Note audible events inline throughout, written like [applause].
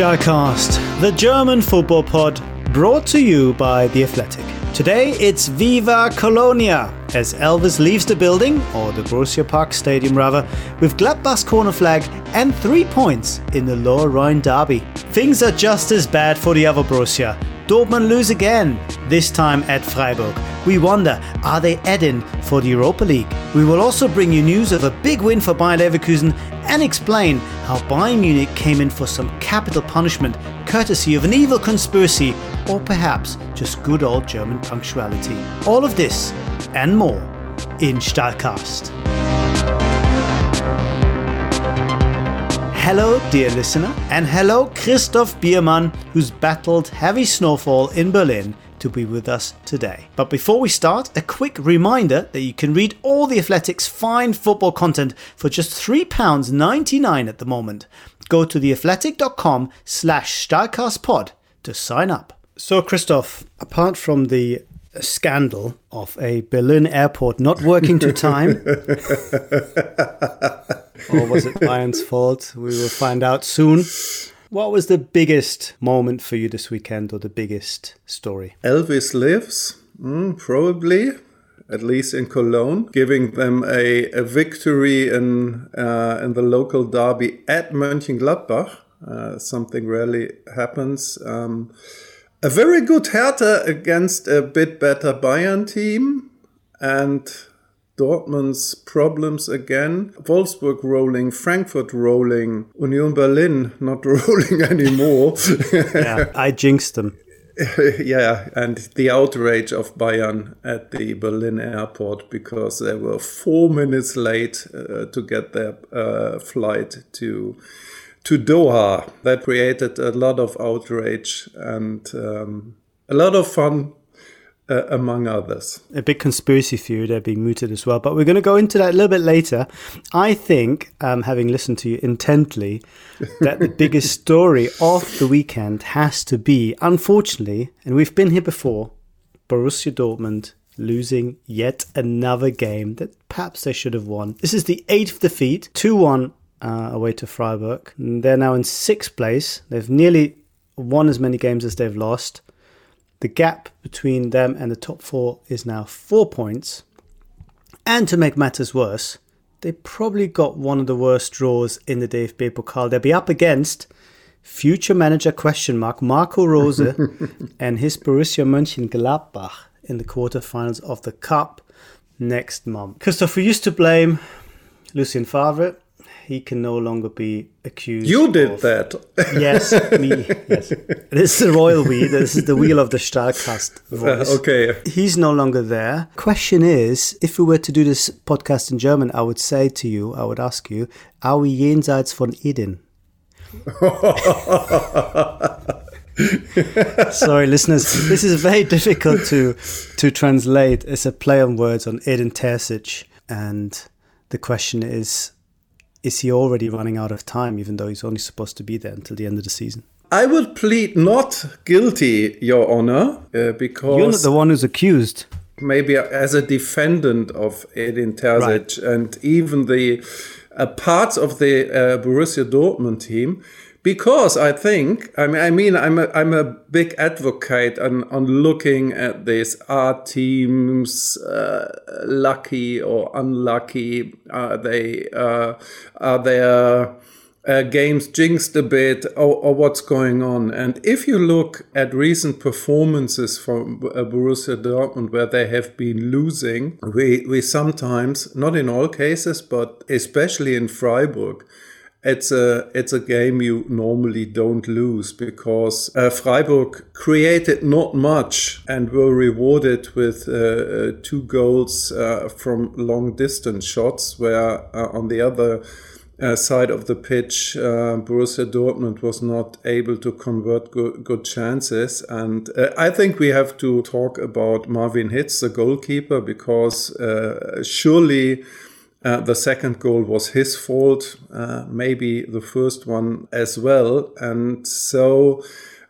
Stahlcast, the German football pod, brought to you by The Athletic. Today it's Viva Colonia as Elvis leaves the building, or the Borussia Park Stadium rather, with Gladbach's corner flag and three points in the Lower Rhine derby. Things are just as bad for the other Borussia. Dortmund lose again, this time at Freiburg. We wonder, are they adding for the Europa League? We will also bring you news of a big win for Bayer Leverkusen and explain how Bayern Munich came in for some capital punishment courtesy of an evil conspiracy or perhaps just good old German punctuality. All of this and more in Stahlcast. Hello, dear listener, and hello, Christoph Biermann, who's battled heavy snowfall in Berlin to be with us today. But before we start, a quick reminder that you can read all the Athletics' fine football content for just £3.99 at the moment. Go to theathletic.com slash StahlcastPod to sign up. So, Christoph, apart from the scandal of a Berlin airport not working to time, [laughs] or was it Bayern's fault? We will find out soon. What was the biggest moment for you this weekend, or the biggest story? Elvis lives, mm, probably, at least in Cologne, giving them a, a victory in uh, in the local derby at Mönchengladbach. Uh, something rarely happens. Um, a very good Hertha against a bit better Bayern team, and Dortmund's problems again. Wolfsburg rolling, Frankfurt rolling, Union Berlin not [laughs] rolling anymore. yeah, I jinxed them. [laughs] yeah, and the outrage of Bayern at the Berlin airport because they were four minutes late uh, to get their uh, flight to to Doha. That created a lot of outrage and um, a lot of fun uh, among others. A big conspiracy theory there being mooted as well, but we're going to go into that a little bit later. I think, um, having listened to you intently, [laughs] that the biggest story of the weekend has to be, unfortunately, and we've been here before, Borussia Dortmund losing yet another game that perhaps they should have won. This is the eighth defeat, 2 1 uh, away to Freiburg. They're now in sixth place. They've nearly won as many games as they've lost. The gap between them and the top four is now four points. And to make matters worse, they probably got one of the worst draws in the DFB Pokal. They'll be up against future manager question mark Marco Rose [laughs] and his Borussia Mönchengladbach in the quarterfinals of the Cup next month. Christoph, we used to blame Lucien Favre he can no longer be accused. You did of, that. [laughs] yes, me. Yes, this is the royal we. This is the wheel of the Stahlcast [laughs] voice. Uh, okay. He's no longer there. Question is, if we were to do this podcast in German, I would say to you, I would ask you, are we jenseits von Eden? [laughs] Sorry, listeners. This is very difficult to to translate. It's a play on words on Edin Terzic, and the question is is he already running out of time, even though he's only supposed to be there until the end of the season? I would plead not guilty, Your Honor, uh, because you're not the one who's accused. Maybe as a defendant of Edin Terzic right. and even the uh, parts of the uh, Borussia Dortmund team because I think I mean I mean I'm a I'm a big advocate on on looking at this are teams uh, lucky or unlucky. Are they uh, are their uh, games jinxed a bit or, or, what's going on? And if you look at recent performances from uh, Borussia Dortmund where they have been losing we we sometimes not in all cases but especially in Freiburg it's a it's a game you normally don't lose because uh, Freiburg created not much and were rewarded with uh, uh, two goals uh, from long distance shots. Where uh, on the other uh, side of the pitch, Borussia Dortmund was not able to convert good, good chances. And I think we have to talk about Marwin Hitz, the goalkeeper, because surely uh, the second goal was his fault, uh, maybe the first one as well. And so,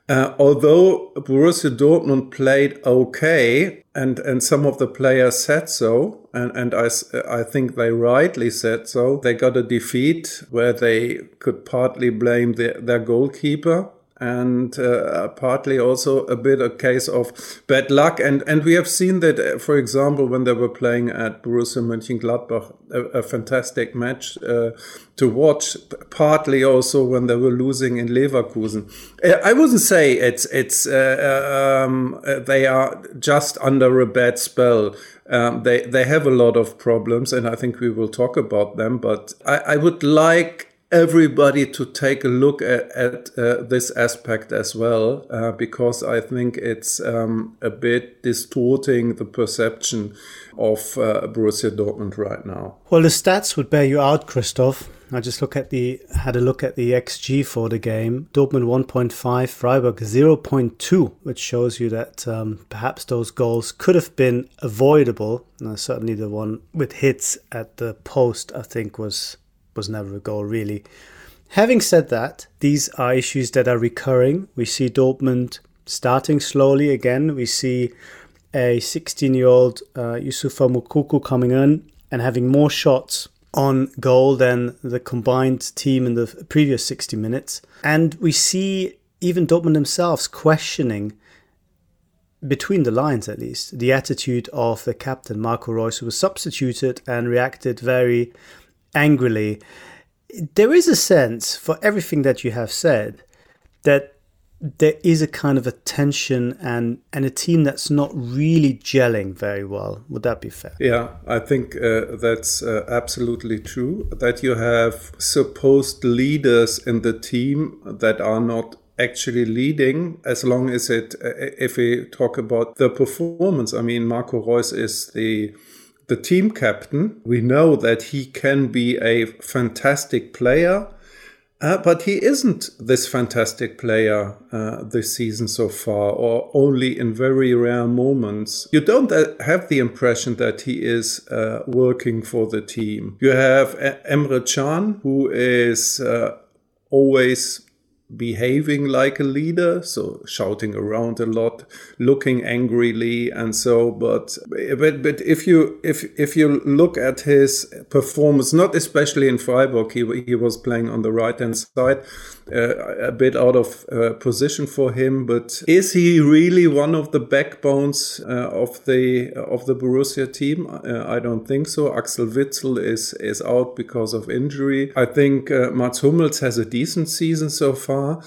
uh, although Borussia Dortmund played okay, and, and some of the players said so, and, and I, I think they rightly said so, they got a defeat where they could partly blame the, their goalkeeper and uh, partly also a bit a case of bad luck. And and we have seen that, uh, for example, when they were playing at Borussia Mönchengladbach, a, a fantastic match uh, to watch. Partly also when they were losing in Leverkusen. Uh, I wouldn't say it's it's uh, um, they are just under a bad spell. Um, they they have a lot of problems, and I think we will talk about them. But I, I would like everybody to take a look at, at uh, this aspect as well, uh, because I think it's um, a bit distorting the perception of uh, Borussia Dortmund right now. Well, the stats would bear you out, Christoph. I just look at the had a look at the xG for the game. Dortmund 1.5, Freiburg 0.2, which shows you that um, perhaps those goals could have been avoidable. Uh, certainly, the one with Hitz at the post, I think, was was never a goal, really. Having said that, these are issues that are recurring. We see Dortmund starting slowly again. We see a 16 year old uh, Youssoufa Moukoko coming in and having more shots on goal than the combined team in the previous 60 minutes. And we see even Dortmund themselves questioning, between the lines at least, the attitude of the captain, Marco Reus, who was substituted and reacted very angrily. There is a sense, for everything that you have said, that there is a kind of a tension and and a team that's not really gelling very well. Would that be fair? Yeah, I think uh, that's uh, absolutely true. That you have supposed leaders in the team that are not actually leading as long as it uh, if we talk about the performance i mean marco reus is the the team captain. We know that he can be a fantastic player, uh, but he isn't this fantastic player uh, this season so far, or only in very rare moments. You don't uh, have the impression that he is uh, working for the team. You have Emre Can, who is uh, always behaving like a leader, so shouting around a lot, looking angrily, and so. But but but if you if if you look at his performance, not especially in Freiburg, he he was playing on the right hand side, uh, a bit out of uh, position for him. But is he really one of the backbones uh, of the of the Borussia team? Uh, I don't think so. Axel Witsel is is out because of injury. I think uh, Mats Hummels has a decent season so far far.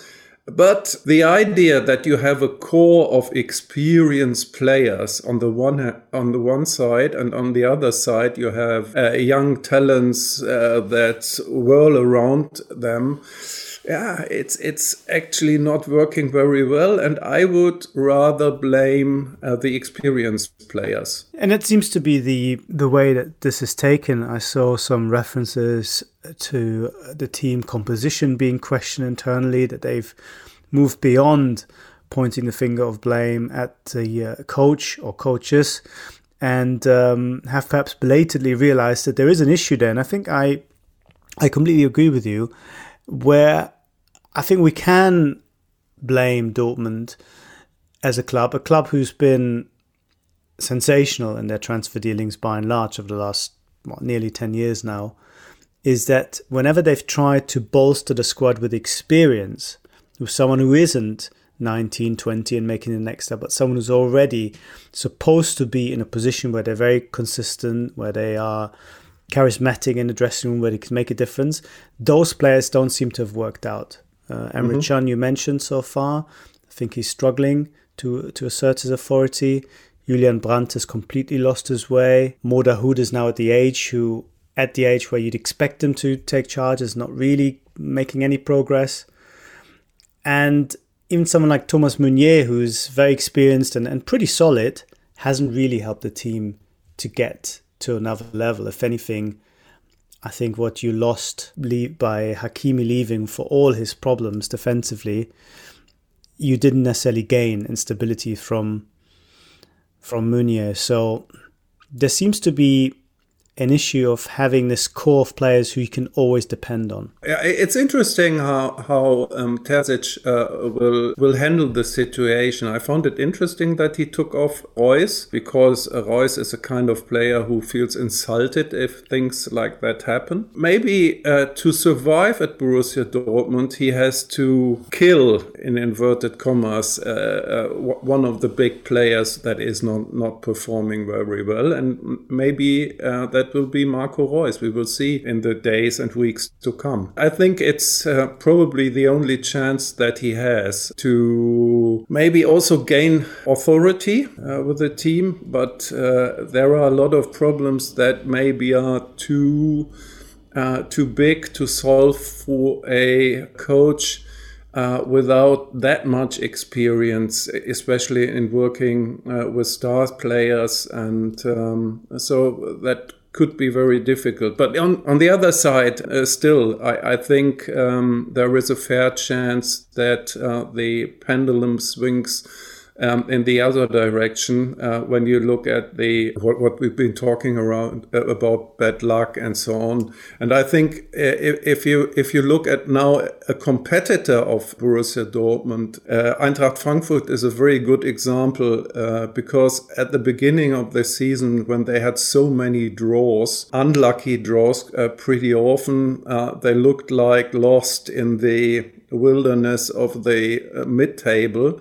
But the idea that you have a core of experienced players on the one on the one side, and on the other side you have uh, young talents uh, that whirl around them yeah, it's it's actually not working very well, and I would rather blame uh, the experienced players. And it seems to be the the way that this is taken. I saw some references to the team composition being questioned internally, that they've moved beyond pointing the finger of blame at the uh, coach or coaches, and um, have perhaps belatedly realized that there is an issue there. And I think I I completely agree with you where I think we can blame Dortmund as a club, a club who's been sensational in their transfer dealings by and large over the last nearly 10 years now, is that whenever they've tried to bolster the squad with experience, with someone who isn't 19, 20 and making the next step, but someone who's already supposed to be in a position where they're very consistent, where they are charismatic in the dressing room, where they can make a difference, those players don't seem to have worked out. Uh, Emre mm-hmm. Can, you mentioned so far, I think he's struggling to to assert his authority. Julian Brandt has completely lost his way. Mo Dahoud is now at the age who, at the age where you'd expect him to take charge, is not really making any progress. And even someone like Thomas Meunier, who's very experienced and, and pretty solid, hasn't really helped the team to get to another level. If anything, I think what you lost by Hakimi leaving for all his problems defensively, you didn't necessarily gain in stability from from Meunier. So there seems to be an issue of having this core of players who you can always depend on. It's interesting how how um, Terzic uh, will will handle the situation. I found it interesting that he took off Reus because Reus is a kind of player who feels insulted if things like that happen. Maybe uh, to survive at Borussia Dortmund, he has to kill, in inverted commas, uh, uh, one of the big players that is not not performing very well, and maybe uh, that that will be Marco Reus. We will see in the days and weeks to come. I think it's uh, probably the only chance that he has to maybe also gain authority uh, with the team, but uh, there are a lot of problems that maybe are too. Uh, too big to solve for a coach uh, without that much experience, especially in working uh, with star players. And um, so that could be very difficult. But on, on the other side, uh, still, I, I think um, there is a fair chance that uh, the pendulum swings um, in the other direction uh, when you look at the what, what we've been talking around uh, about bad luck and so on. And I think uh, if, if, you if you look at now a competitor of Borussia Dortmund, uh, Eintracht Frankfurt is a very good example uh, because at the beginning of the season when they had so many draws, unlucky draws, uh, pretty often they looked like lost in the wilderness of the mid-table.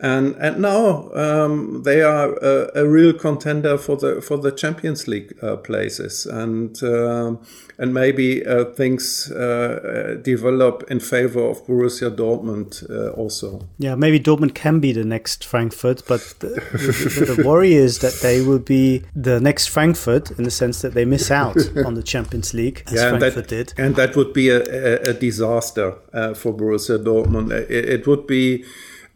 And and now um, they are a, a, real contender for the for the Champions League uh, places, and uh, and maybe uh, things uh, develop in favor of Borussia Dortmund uh, also. Yeah, maybe Dortmund can be the next Frankfurt, but the, the, the worry is that they will be the next Frankfurt in the sense that they miss out on the Champions League as yeah, Frankfurt that, did, and that would be a, a, a disaster uh, for Borussia Dortmund. It, it would be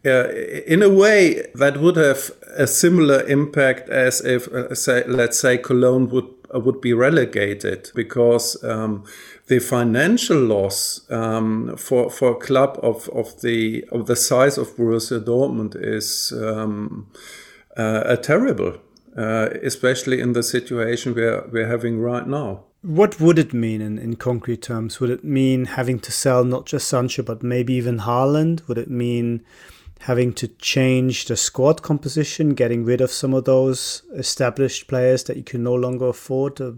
uh, in a way, that would have a similar impact as if, uh, say, let's say, Cologne would uh, would be relegated because um, the financial loss um, for for a club of, of the of the size of Borussia Dortmund is um, uh, terrible, uh, especially in the situation we're we're having right now. What would it mean in, in concrete terms? Would it mean having to sell not just Sancho but maybe even Haaland? Would it mean having to change the squad composition, getting rid of some of those established players that you can no longer afford? Uh,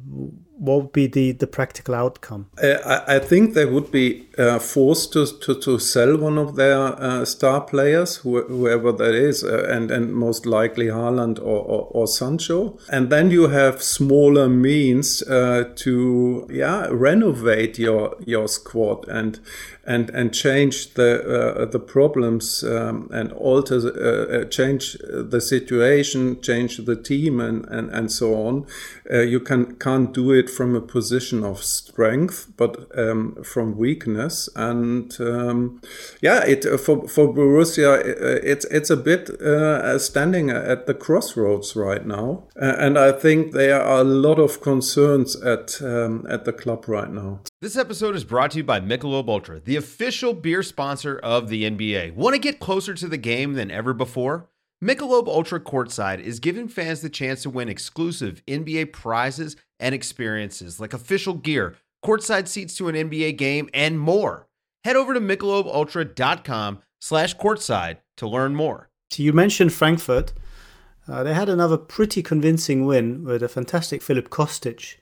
What would be the, the practical outcome? Uh, I, I, think they would be uh, forced to, to, to, sell one of their uh, star players, wh- whoever that is, uh, and, and most likely Haaland or, or, or, Sancho. And then you have smaller means uh, to yeah renovate your your squad and and and change the uh, the problems um, and alter change the situation, change the team and and, and so on. You can can't do it from a position of strength, but um, from weakness. And um, yeah, it uh, for for Borussia, uh, it's it's a bit uh, standing at the crossroads right now, and I think there are a lot of concerns at um, at the club right now. This episode is brought to you by Michelob Ultra, the official beer sponsor of the NBA. Want to get closer to the game than ever before? Michelob Ultra Courtside is giving fans the chance to win exclusive NBA prizes and experiences like official gear, courtside seats to an NBA game, and more. Head over to MichelobUltra.com slash courtside to learn more. You mentioned Frankfurt. Uh, they had another pretty convincing win with a fantastic Filip Kostic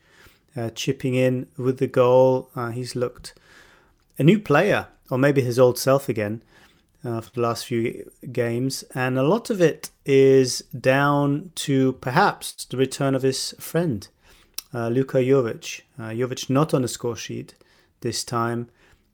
uh, chipping in with the goal. Uh, he's looked a new player, or maybe his old self again, uh, for the last few games. And a lot of it is down to perhaps the return of his friend, uh, Luka Jovic. Uh, Jovic not on the score sheet this time.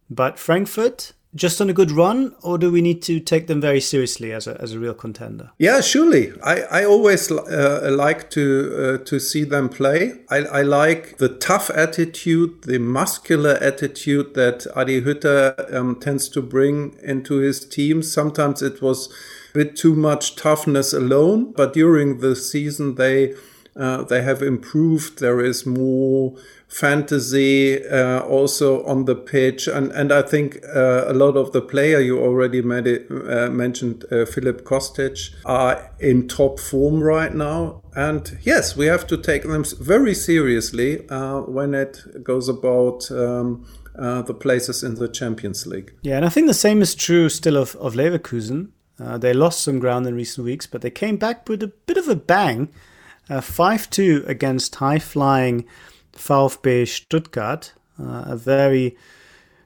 But Frankfurt, just on a good run, or do we need to take them very seriously as a, as a real contender? Yeah, surely. I, I always uh, like to uh, to see them play. I, I like the tough attitude, the muscular attitude that Adi Hütter um, tends to bring into his team. Sometimes it was a bit too much toughness alone, but during the season they uh, they have improved. There is more fantasy uh, also on the pitch, and and I think uh, a lot of the player you already it, uh, mentioned, uh, Filip Kostic, are in top form right now. And yes, we have to take them very seriously uh, when it goes about. Um, uh, the places in the Champions League. Yeah, and I think the same is true still of, of Leverkusen. they lost some ground in recent weeks, but they came back with a bit of a bang. 5 2 against high flying VfB Stuttgart. Uh, a very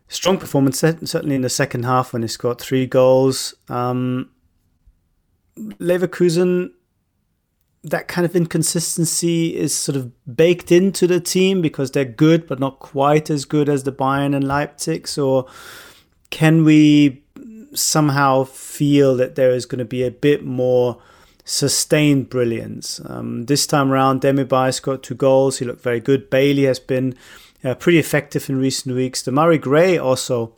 strong performance, certainly in the second half when he scored three goals. Um, Leverkusen, that kind of inconsistency is sort of baked into the team because they're good, but not quite as good as the Bayern and Leipzig. So, can we somehow feel that there is going to be a bit more sustained brilliance. Um, this time around, Demirbay got two goals. He looked very good. Bailey has been uh, pretty effective in recent weeks. Demarai Gray also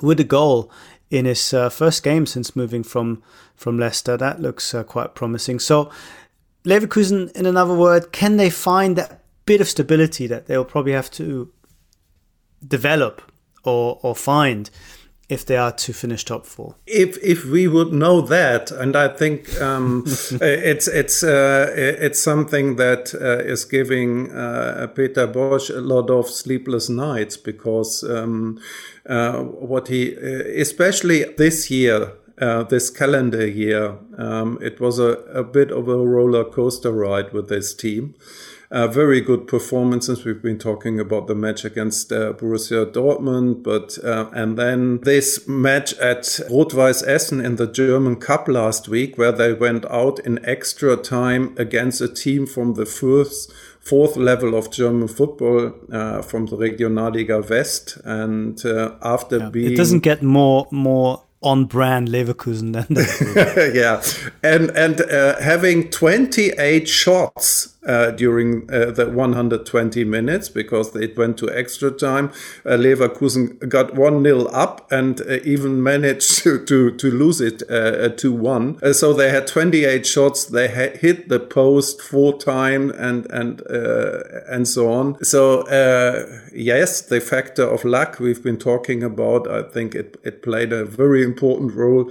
with a goal in his uh, first game since moving from from Leicester. That looks uh, quite promising. So, Leverkusen, in another word, can they find that bit of stability that they'll probably have to develop or or find? If they are to finish top four? If if we would know that, and I think um, [laughs] it's it's uh, it's something that uh, is giving uh, Peter Bosz a lot of sleepless nights because um, uh, what he, uh, especially this year. Uh, this calendar year, um, it was a, a bit of a roller coaster ride with this team. Uh, very good performances. We've been talking about the match against uh, Borussia Dortmund, but uh, and then this match at Rot-Weiß Essen in the German Cup last week, where they went out in extra time against a team from the first fourth level of German football uh, from the Regionalliga West, and uh, after yeah, being it doesn't get more more on brand Leverkusen then. [laughs] yeah, and and uh, having 28 shots uh, during uh, the 120 minutes because it went to extra time. Uh, Leverkusen got 1 0 up and uh, even managed [laughs] to, to, to lose it uh, 2 1. Uh, so they had 28 shots. They hit the post four times and, and, and so on. So, yes, the factor of luck we've been talking about, I think it, it played a very important role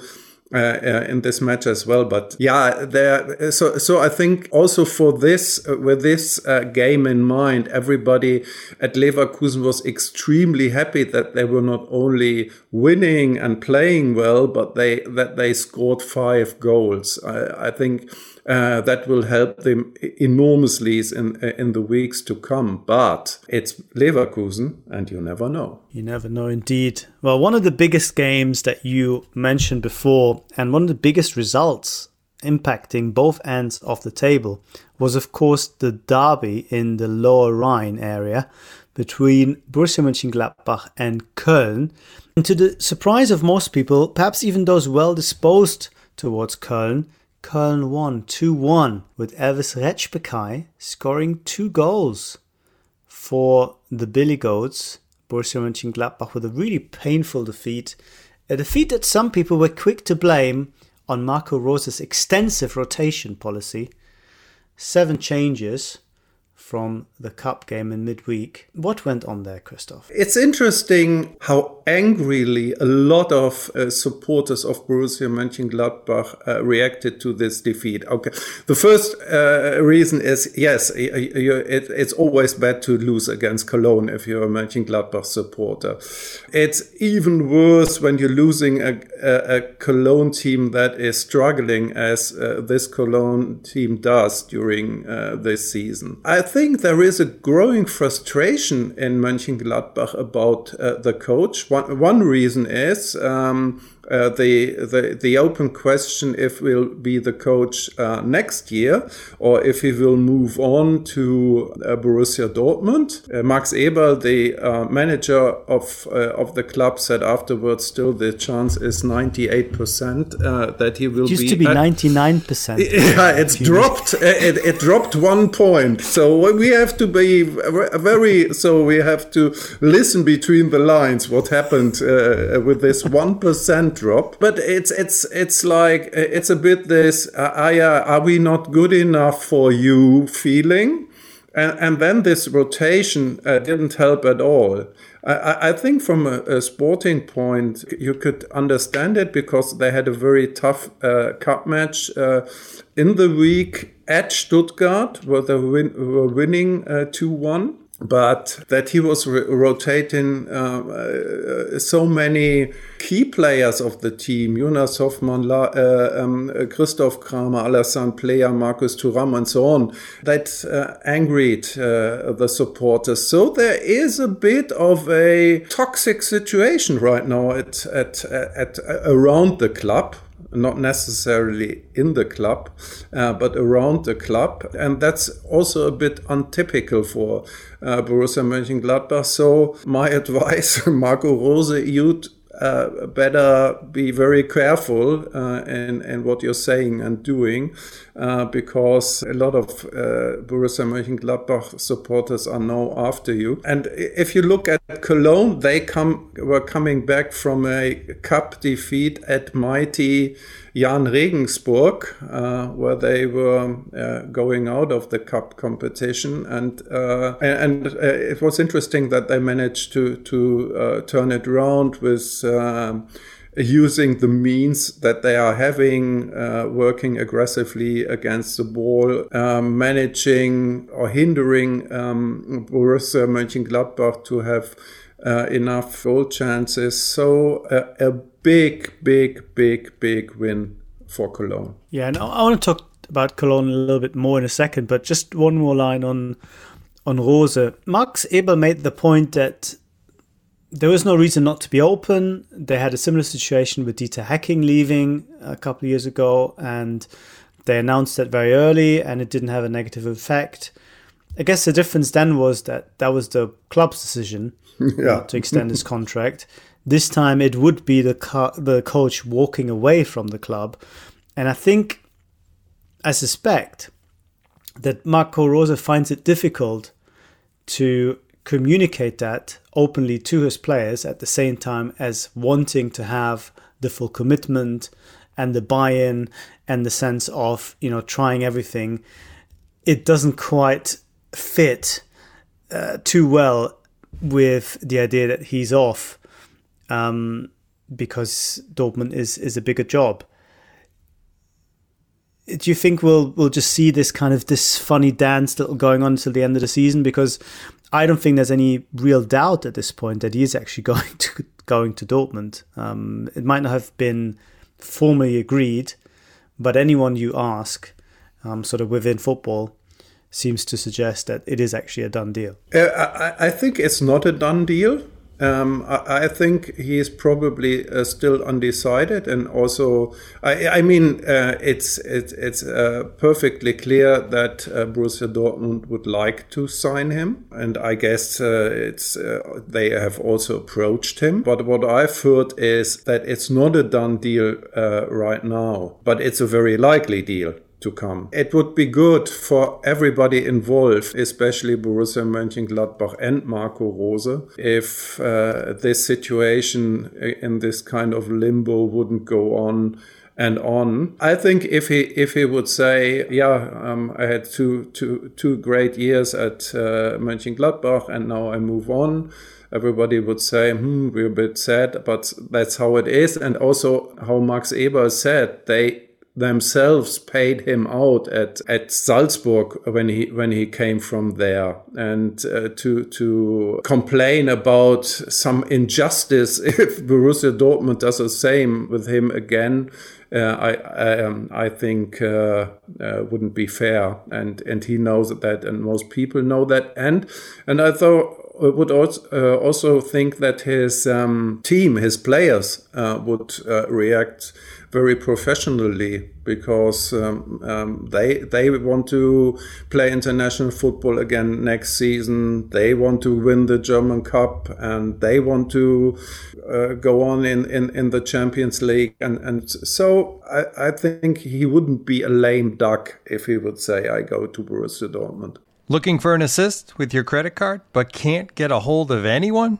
uh, uh, in this match as well. But yeah, there. So so I think also for this uh, with this uh, game in mind, everybody at Leverkusen was extremely happy that they were not only winning and playing well, but they that they scored five goals. I, I think uh, that will help them enormously in in the weeks to come. But it's Leverkusen, and you never know. You never know, indeed. Well, one of the biggest games that you mentioned before, and one of the biggest results impacting both ends of the table, was of course the derby in the Lower Rhine area between Borussia Mönchengladbach and Köln. And to the surprise of most people, perhaps even those well disposed towards Köln, Köln won 2 1 with Elvis Rechbekaj scoring two goals for the Billy Goats. Borussia Mönchengladbach with a really painful defeat. A defeat that some people were quick to blame on Marco Rose's extensive rotation policy. Seven changes from the cup game in midweek. What went on there, Christoph? It's interesting how angrily a lot of uh, supporters of Borussia Mönchengladbach uh, reacted to this defeat. Okay, the first uh, reason is yes, it, it's always bad to lose against Cologne if you're a Mönchengladbach supporter. It's even worse when you're losing a, a, a Cologne team that is struggling as uh, this Cologne team does during uh, this season. I think there is a growing frustration in Mönchengladbach about uh, the coach. One, one reason is um, uh, the, the the open question if he will be the coach uh, next year or if he will move on to uh, Borussia Dortmund. Uh, Max Eberl, the uh, manager of of the club, said afterwards, still the chance is ninety eight percent that he will it used be. to be ninety nine percent. [laughs] Yeah, it's dropped. it, it dropped one point. So we have to be very. So we have to listen between the lines. What happened with this one percent drop. But it's it's it's like it's a bit this uh, uh, are we not good enough for you feeling, and and then this rotation uh, didn't help at all. I, I think from a, a, sporting point, you could understand it because they had a very tough uh, cup match uh, in the week at Stuttgart, where they win, were winning uh, two one but that he was rotating uh, uh, so many key players of the team Jonas Hofmann, La uh, um, Christoph Kramer, Alassane Pléa, Marcus Thuram, and so on that uh, angered uh, the supporters. So there is a bit of a toxic situation right now at, at, at, at around the club not necessarily in the club, uh, but around the club. And that's also a bit untypical for uh, Borussia Mönchengladbach. So my [laughs] advice, Marco Rose, you'd uh, better be very careful uh, in, in what you're saying and doing uh, because a lot of uh, Borussia Mönchengladbach supporters are now after you. And if you look at Cologne, they come were coming back from a cup defeat at mighty Jahn Regensburg, uh, where they were uh, going out of the cup competition, and uh, and, it was interesting that they managed to to turn it around with. Um, using the means that they are having, uh, working aggressively against the ball, um, managing or hindering um, Borussia Mönchengladbach to have uh, enough goal chances. So uh, a big, big, big, big win for Cologne. Yeah, and I want to talk about Cologne a little bit more in a second, but just one more line on on Rose. Max Eberl made the point that there was no reason not to be open. They had a similar situation with Dieter Hecking leaving a couple of years ago, and they announced that very early, and it didn't have a negative effect. I guess the difference then was that that was the club's decision [laughs] yeah. to extend his contract. This time it would be the co- the coach walking away from the club, and I think, I suspect, that Marco Rose finds it difficult to communicate that openly to his players at the same time as wanting to have the full commitment and the buy-in and the sense of you know trying everything. It doesn't quite fit uh, too well with the idea that he's off um, because Dortmund is is a bigger job. Do you think we'll we'll just see this kind of this funny dance still going on until the end of the season? Because I don't think there's any real doubt at this point that he is actually [laughs] going to going to Dortmund. Um, it might not have been formally agreed, but anyone you ask, um, sort of within football, seems to suggest that it is actually a done deal. Uh, I, I, think it's not a done deal. Um, I, I, think he is probably uh, still undecided, and also, I, I mean, uh, it's it, it's uh, perfectly clear that uh, Borussia Dortmund would like to sign him, and I guess uh, it's they have also approached him. But what I've heard is that it's not a done deal right now, but it's a very likely deal to come. It would be good for everybody involved, especially Borussia Mönchengladbach and Marco Rose, if uh, this situation in this kind of limbo wouldn't go on and on. I think if he if he would say, yeah, um, I had two two two great years at uh, Mönchengladbach and now I move on. everybody would say, hmm, we're a bit sad, but that's how it is. And also how Max Eberl said, they themselves paid him out at, at Salzburg when he when he came from there. And uh, to to complain about some injustice [laughs] if Borussia Dortmund does the same with him again uh, I I, um, I think uh, uh, wouldn't be fair. And and he knows that and most people know that. And and I thought would also, uh, also think that his um, team, his players, uh, would uh, react very professionally because um, um, they they want to play international football again next season. They want to win the German Cup and they want to uh, go on in, in, in the Champions League. And and so I, I think he wouldn't be a lame duck if he would say I go to Borussia Dortmund. Looking for an assist with your credit card, but can't get a hold of anyone?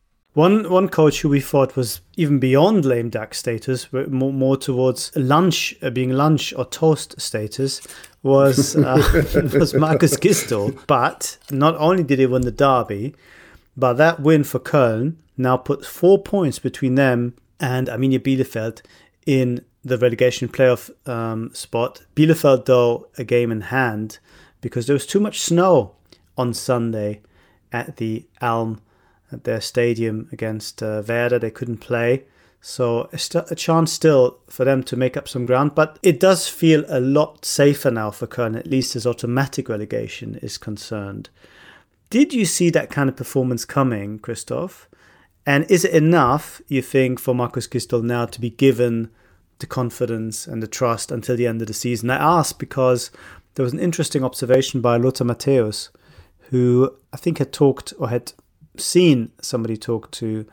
One one coach who we thought was even beyond lame duck status, but more, more towards lunch, uh, being lunch or toast status, was [laughs] uh, [laughs] was Markus Gisdol. But not only did he win the derby, but that win for Köln now puts four points between them and Arminia Bielefeld in the relegation playoff um, spot. Bielefeld, though, a game in hand because there was too much snow on Sunday at the Alm at their stadium against uh, Werder. They couldn't play. So a, st- a, chance still for them to make up some ground, but it does feel a lot safer now for Köln, at least as automatic relegation is concerned. Did you see that kind of performance coming, Christoph? And is it enough, you think, for Markus Gisdol now to be given the confidence and the trust until the end of the season? I ask because there was an interesting observation by Lothar Matthäus, who I think had talked or had seen somebody talk to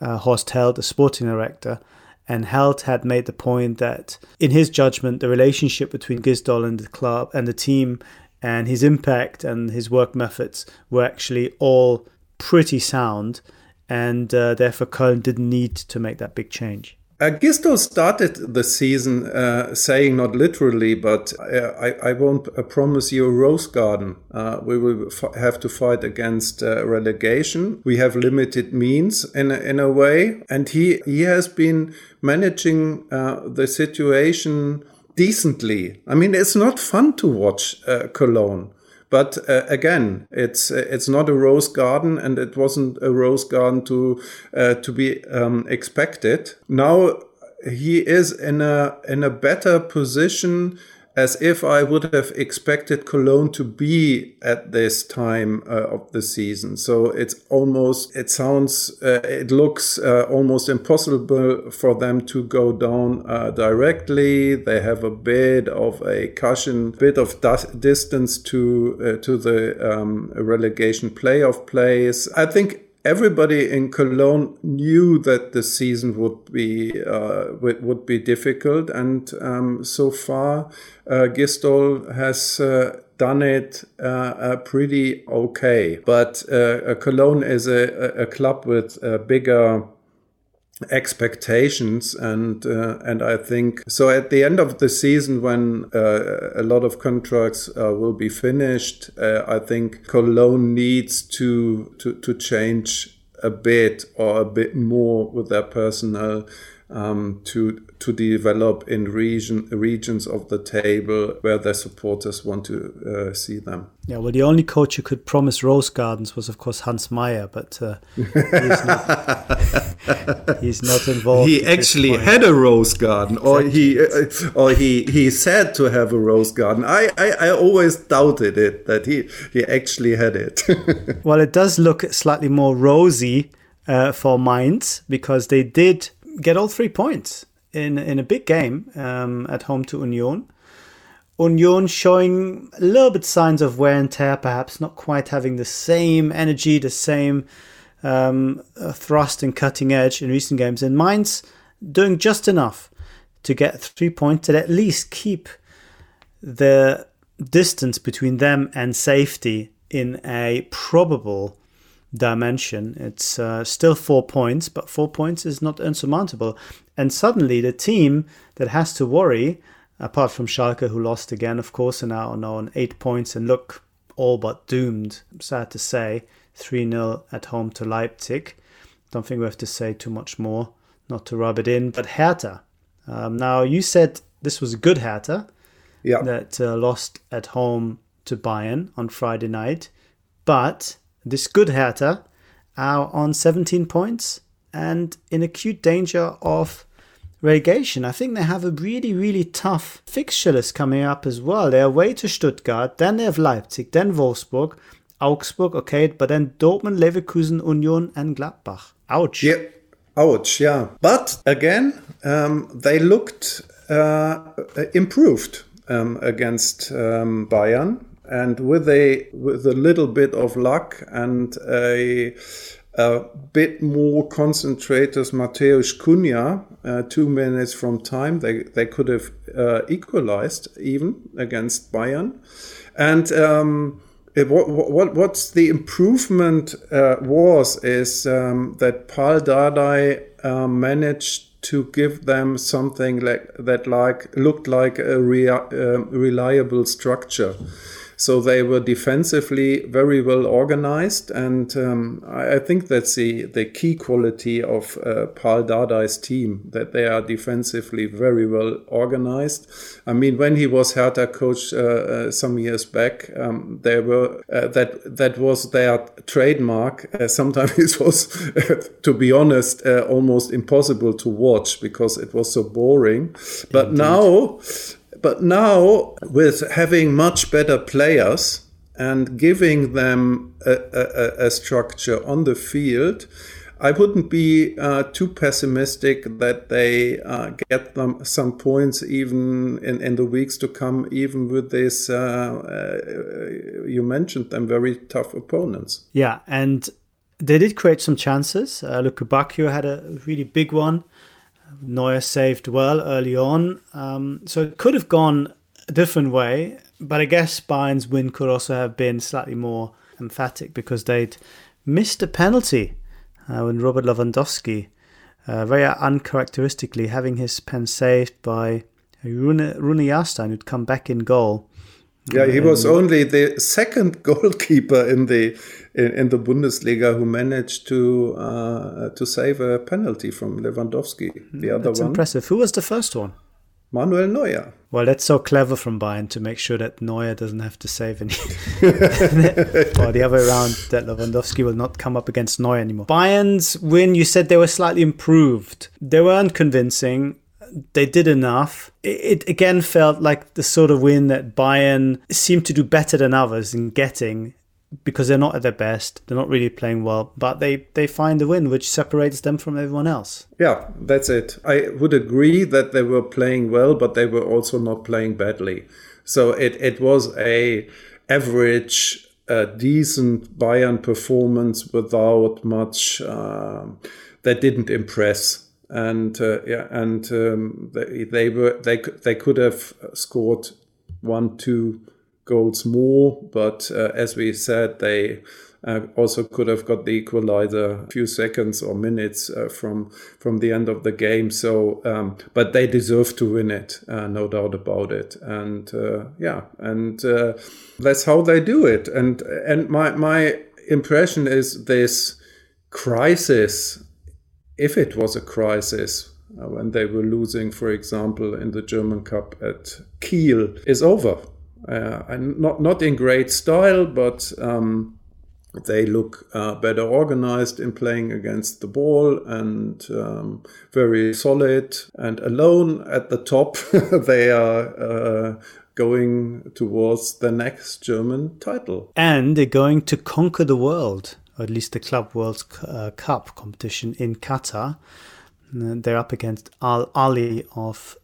uh, Horst Heldt, the sporting director, and Heldt had made the point that, in his judgment, the relationship between Gisdol and the club and the team and his impact and his work methods were actually all pretty sound, and uh, therefore Köln didn't need to make that big change. Uh, Gisdol started the season uh, saying, not literally, but uh, I, I, won't uh, promise you a rose garden. Uh, we will f- have to fight against uh, relegation. We have limited means in a, in a way. And he, he has been managing the situation decently. I mean, it's not fun to watch Cologne. But uh, again, it's it's not a rose garden, and it wasn't a rose garden to uh, to be um, expected. Now he is in a in a better position as if I would have expected Cologne to be at this time uh, of the season. So it's almost, it sounds, uh, it looks uh, almost impossible for them to go down uh, directly. They have a bit of a cushion, bit of distance to uh, to the um, relegation playoff place. I think everybody in Cologne knew that the season would be uh, would be difficult, and um, so far, uh, Gisdol has. Uh, done it uh, uh, pretty okay, but uh, Cologne is a, a club with bigger expectations and uh, and I think so at the end of the season when uh, a lot of contracts uh, will be finished uh, I think Cologne needs to to to change a bit or a bit more with their personnel um, to to develop in region regions of the table where their supporters want to uh, see them. Yeah, well, the only coach who could promise rose gardens was, of course, Hans Meyer, but uh, he's, not, [laughs] he's, not, involved. He actually had a rose garden, or he, uh, or he, he said to have a rose garden. I, I, I always doubted it that he, he actually had it. [laughs] well, it does look slightly more rosy uh, for Mainz because they did get all three points in in a big game um, at home to Union. Union showing a little bit signs of wear and tear, perhaps not quite having the same energy, the same um, thrust and cutting edge in recent games. And Mainz doing just enough to get three points to at least keep the distance between them and safety in a probable dimension. It's uh, still four points, but four points is not insurmountable. And suddenly, the team that has to worry apart from Schalke, who lost again, of course, and now on eight points and look all but doomed, sad to say. 3 0 at home to Leipzig. Don't think we have to say too much more, not to rub it in. But Hertha. Um, now, you said this was a good Hertha yeah. that uh, lost at home to Bayern on Friday night. But this good Hertha are on 17 points and in acute danger of relegation. I think they have a really, really tough fixture list coming up as well. They're away to Stuttgart, then they have Leipzig, then Wolfsburg, Augsburg, okay, but then Dortmund, Leverkusen, Union, and Gladbach. Ouch. Yeah. Ouch, yeah. But again, um, they looked uh, improved um, against um, Bayern. And with a with a little bit of luck and a a bit more concentrators Matheus Cunha, uh, two minutes from time. They, they could have uh, equalized even against Bayern. And um, what, what, what's the improvement uh, was is um, that Pal Dardai uh, managed to give them something like that like looked like a rea- um, reliable structure. So they were defensively very well organized, and um, I think that's the, the key quality of uh, Pal Dardai's team that they are defensively very well organized. I mean, when he was Hertha coach uh, uh, some years back, um, they were uh, that that was their trademark. Uh, sometimes [laughs] it was, [laughs] to be honest, uh, almost impossible to watch because it was so boring. But Indeed. now but now, with having much better players and giving them a, a, a structure on the field, I wouldn't be uh, too pessimistic that they uh, get them some points even in, in the weeks to come, even with this, uh, uh you mentioned them, very tough opponents. Yeah, and they did create some chances. Uh, Bacchio had a really big one. Neuer saved well early on. Um, so it could have gone a different way, but I guess Bayern's win could also have been slightly more emphatic because they'd missed a penalty uh, when Robert Lewandowski, uh, very uncharacteristically, having his pen saved by Rune, Rune who'd come back in goal. Yeah, he was only the second [laughs] goalkeeper in the in, in the Bundesliga who managed to uh, to save a penalty from Lewandowski. The other that's one, impressive. Who was the first one? Manuel Neuer. Well, that's so clever from Bayern to make sure that Neuer doesn't have to save any. [laughs] or the other way around, that Lewandowski will not come up against Neuer anymore. Bayern's win, you said they were slightly improved. They weren't convincing they did enough. It, it, again felt like the sort of win that Bayern seemed to do better than others in getting because they're not at their best. They're not really playing well, but they, they find the win, which separates them from everyone else. Yeah, that's it. I would agree that they were playing well, but they were also not playing badly. So it, it was a average, uh, decent Bayern performance without much uh, that didn't impress and uh, yeah, and um, they, they were they they could have scored one two goals more, but uh, as we said, they. Uh, also could have got the equalizer a few seconds or minutes uh, from from the end of the game. So, um, but they deserve to win it, uh, no doubt about it. And uh, yeah, and that's how they do it. And and my my impression is this crisis if it was a crisis, uh, when they were losing, for example, in the German Cup at Kiel, is over. Uh, and not not in great style, but um, they look uh, better organized in playing against the ball and um, very solid. And alone at the top, [laughs] they are uh, going towards the next German title. And they're going to conquer the world, or at least the Club World uh, Cup competition in Qatar. And they're up against Al Ahly of,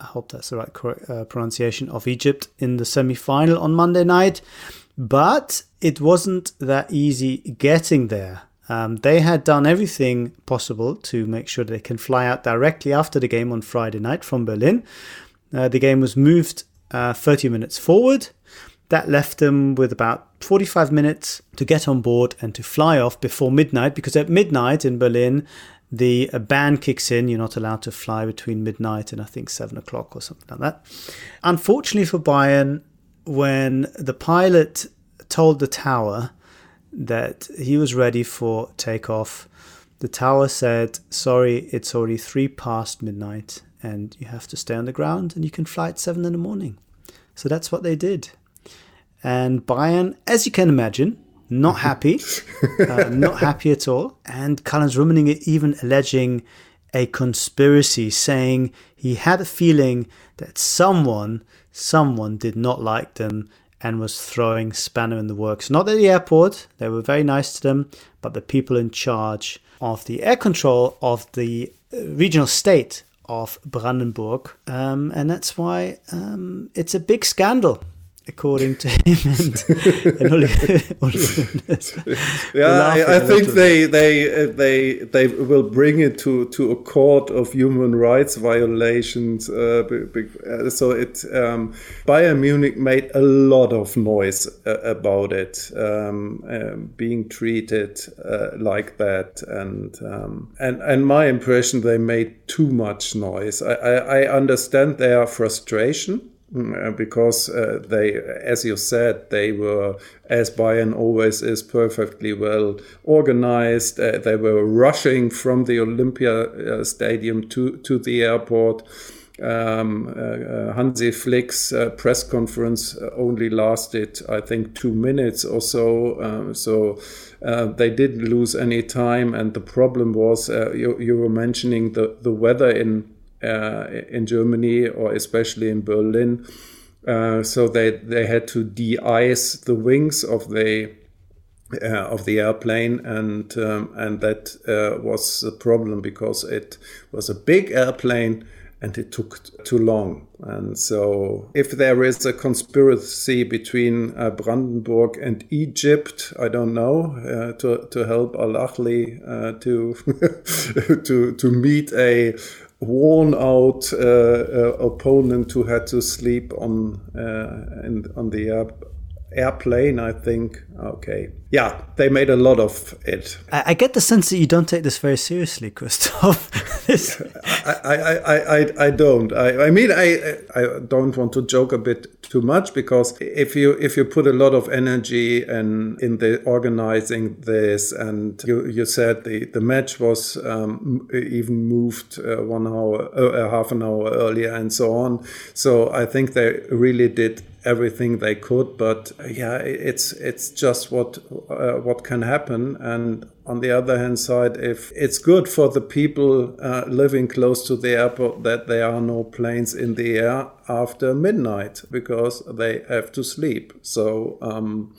I hope that's the right uh, pronunciation, of Egypt in the semi final on Monday night. But it wasn't that easy getting there. Um, they had done everything possible to make sure they can fly out directly after the game on Friday night from Berlin. Uh, the game was moved uh, 30 minutes forward. That left them with about 45 minutes to get on board and to fly off before midnight because at midnight in Berlin, the uh, ban kicks in. You're not allowed to fly between midnight and I think 7 o'clock or something like that. Unfortunately for Bayern, when the pilot told the tower that he was ready for takeoff, the tower said, Sorry, it's already three past midnight and you have to stay on the ground and you can fly at seven in the morning. So that's what they did. And Bayern, as you can imagine, not [laughs] happy, uh, not happy at all. And Karl-Heinz Rummenigge even alleging a conspiracy, saying he had a feeling that someone someone did not like them and was throwing spanner in the works. Not at the airport, they were very nice to them, but the people in charge of the air control of the uh, regional state of Brandenburg. Um, and that's why um, it's a big scandal according to [laughs] him and, and yeah I, I think they they uh, they they will bring it to to a court of human rights violations uh, uh, so it um, Bayern Munich made a lot of noise uh, about it um, um being treated uh, like that and um, and and my impression they made too much noise. I, I, I understand their frustration because uh, they, as you said, they were, as Bayern always is, perfectly well organized. Uh, they were rushing from the Olympia uh, Stadium to, to the airport. Um, uh, uh, Hansi Flick's press conference only lasted, I think, two minutes or so. Um, so they didn't lose any time. And the problem was, you, you were mentioning the, the weather in uh, in Germany or especially in Berlin. Uh, so they they had to de-ice the wings of the uh, of the airplane, and um, and that uh, was a problem because it was a big airplane and it took too long. And so, if there is a conspiracy between uh, Brandenburg and Egypt, I don't know, uh, to to help Al Ahly uh, to [laughs] to to meet a worn out uh, uh, opponent who had to sleep on uh, on the air, airplane. I think okay, yeah, they made a lot of it. I, I get the sense that you don't take this very seriously, Christoph. [laughs] I, I, I, I, I don't. I, I mean, I, I don't want to joke a bit too much because if you if you put a lot of energy and in the organizing this, and you, you said the the match was um, even moved uh, one hour, uh, half an hour earlier, and so on. So I think they really did everything they could but yeah it's it's just what uh, what can happen. And on the other hand side if it's good for the people uh, living close to the airport that there are no planes in the air after midnight because they have to sleep. So um,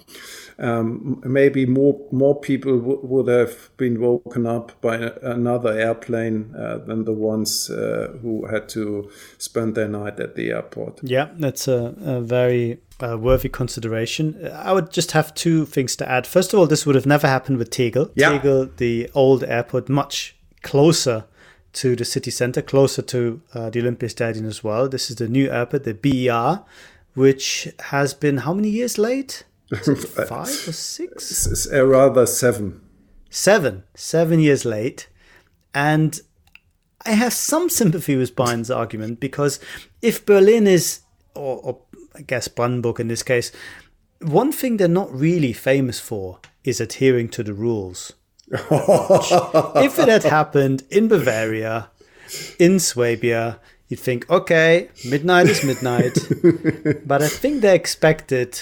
um, maybe more more people w- would have been woken up by another airplane uh, than the ones uh, who had to spend their night at the airport. Yeah, that's a, a very uh, worthy consideration. I would just have two things to add. First of all, this would have never happened with Tegel. Yeah. Tegel, the old airport, much closer to the city center, closer to uh, the Olympia Stadium as well. This is the new airport, the BER, which has been how many years late? Five [laughs] or six? Uh, rather seven. Seven. Seven years late. And I have some [laughs] sympathy with Bayern's argument because if Berlin is, or, or I guess Brandenburg in this case, one thing they're not really famous for is adhering to the rules. [laughs] if it had happened in Bavaria, in Swabia, you'd think, okay, midnight is midnight. but I think they expected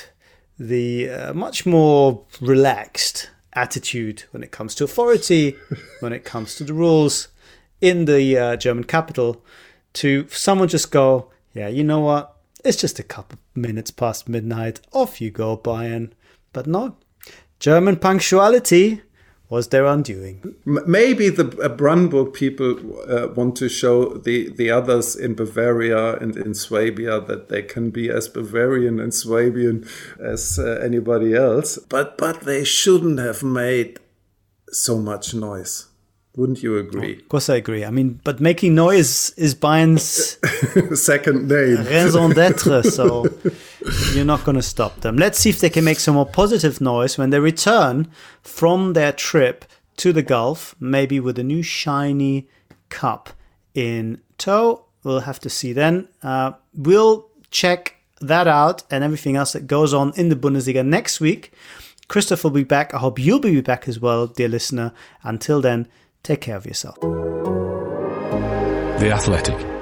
the uh, much more relaxed attitude when it comes to authority, [laughs] when it comes to the rules in the uh, German capital, to someone just go, yeah, you know what? It's just a couple minutes past midnight. Off you go, Bayern. But no, German punctuality was their undoing. Maybe the uh, Brandenburg people uh, want to show the, the others in Bavaria and in Swabia that they can be as Bavarian and Swabian as uh, anybody else. But but they shouldn't have made so much noise. Wouldn't you agree? Of course, I agree. I mean, but making noise is Bayern's [laughs] second name, raison d'être. So [laughs] you're not going to stop them. Let's see if they can make some more positive noise when they return from their trip to the Gulf, maybe with a new shiny cup in tow. We'll have to see then. Uh, we'll check that out and everything else that goes on in the Bundesliga next week. Christoph will be back. I hope you'll be back as well, dear listener. Until then, Take care of yourself. The Athletic.